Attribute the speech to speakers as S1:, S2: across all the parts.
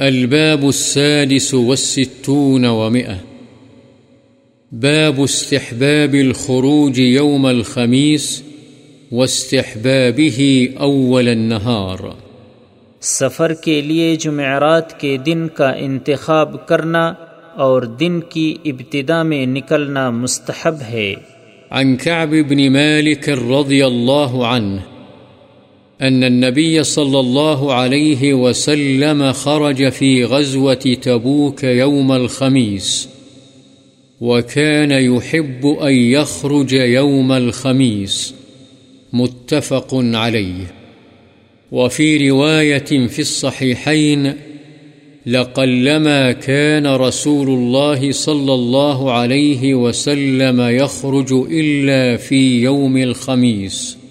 S1: الباب السادس والستون ومئة. باب استحباب الخروج يوم الخميس واستحبابه أول النهار.
S2: سفر کے لیے جمعرات کے دن کا انتخاب کرنا اور دن کی ابتدا میں نکلنا مستحب ہے۔
S1: عن كعب بن مالك رضي الله عنه أن النبي صلى الله عليه وسلم خرج في غزوة تبوك يوم الخميس، وكان يحب أن يخرج يوم الخميس، متفق عليه. وفي رواية في الصحيحين، لقلما كان رسول الله صلى الله عليه وسلم يخرج إلا في يوم الخميس.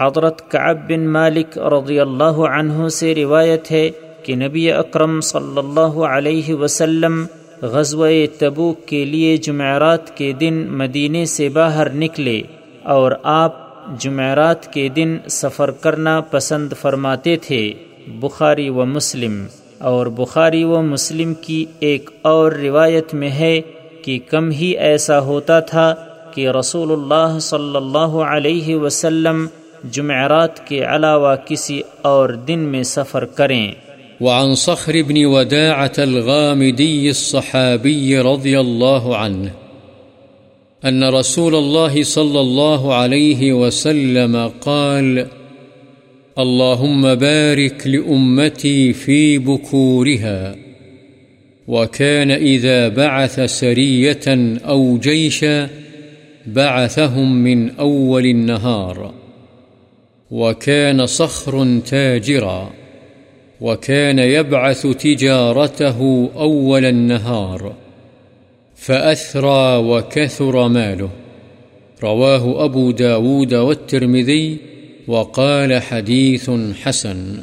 S2: حضرت کعب بن مالک رضی اللہ عنہ سے روایت ہے کہ نبی اکرم صلی اللہ علیہ وسلم غزوہ تبوک کے لیے جمعرات کے دن مدینے سے باہر نکلے اور آپ جمعرات کے دن سفر کرنا پسند فرماتے تھے، بخاری و مسلم۔ اور بخاری و مسلم کی ایک اور روایت میں ہے کہ کم ہی ایسا ہوتا تھا کہ رسول اللہ صلی اللہ علیہ وسلم جمعرات کے علاوہ کسی اور دن میں سفر کریں۔
S1: وعن صخر بن وداعة الغامدي الصحابي رضي الله عنه، أن رسول الله صلى الله عليه وسلم قال اللهم بارك لأمتي في بكورها، وكان إذا بعث سرية أو جيشا بعثهم من أول النهار. وكان صخر تاجرا وكان يبعث تجارته أول النهار فأثرى وكثر ماله. رواه أبو داود والترمذي وقال حديث حسن.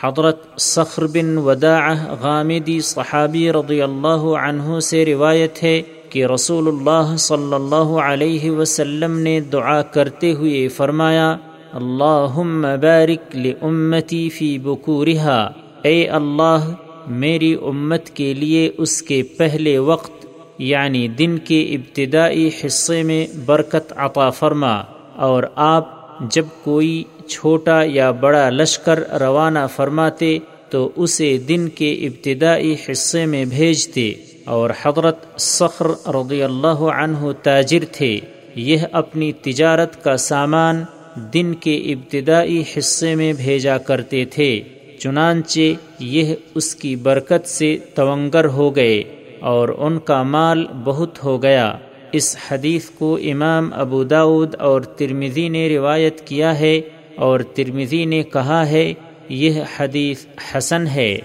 S2: حضرت صخر بن وداع غامدی صحابی رضی اللہ عنہ سے روایت ہے کہ رسول اللہ صلی اللہ علیہ وسلم نے دعا کرتے ہوئے فرمایا اللہم بارک لامتی فی بکورہا۔ اے اللہ، میری امت کے لیے اس کے پہلے وقت یعنی دن کے ابتدائی حصے میں برکت عطا فرما۔ اور آپ جب کوئی چھوٹا یا بڑا لشکر روانہ فرماتے، تو اسے دن کے ابتدائی حصے میں بھیجتے۔ اور حضرت صخر رضی اللہ عنہ تاجر تھے۔ یہ اپنی تجارت کا سامان دن کے ابتدائی حصے میں بھیجا کرتے تھے، چنانچہ یہ اس کی برکت سے تونگر ہو گئے اور ان کا مال بہت ہو گیا۔ اس حدیث کو امام ابو داود اور ترمزی نے روایت کیا ہے اور ترمزی نے کہا ہے، یہ حدیث حسن ہے۔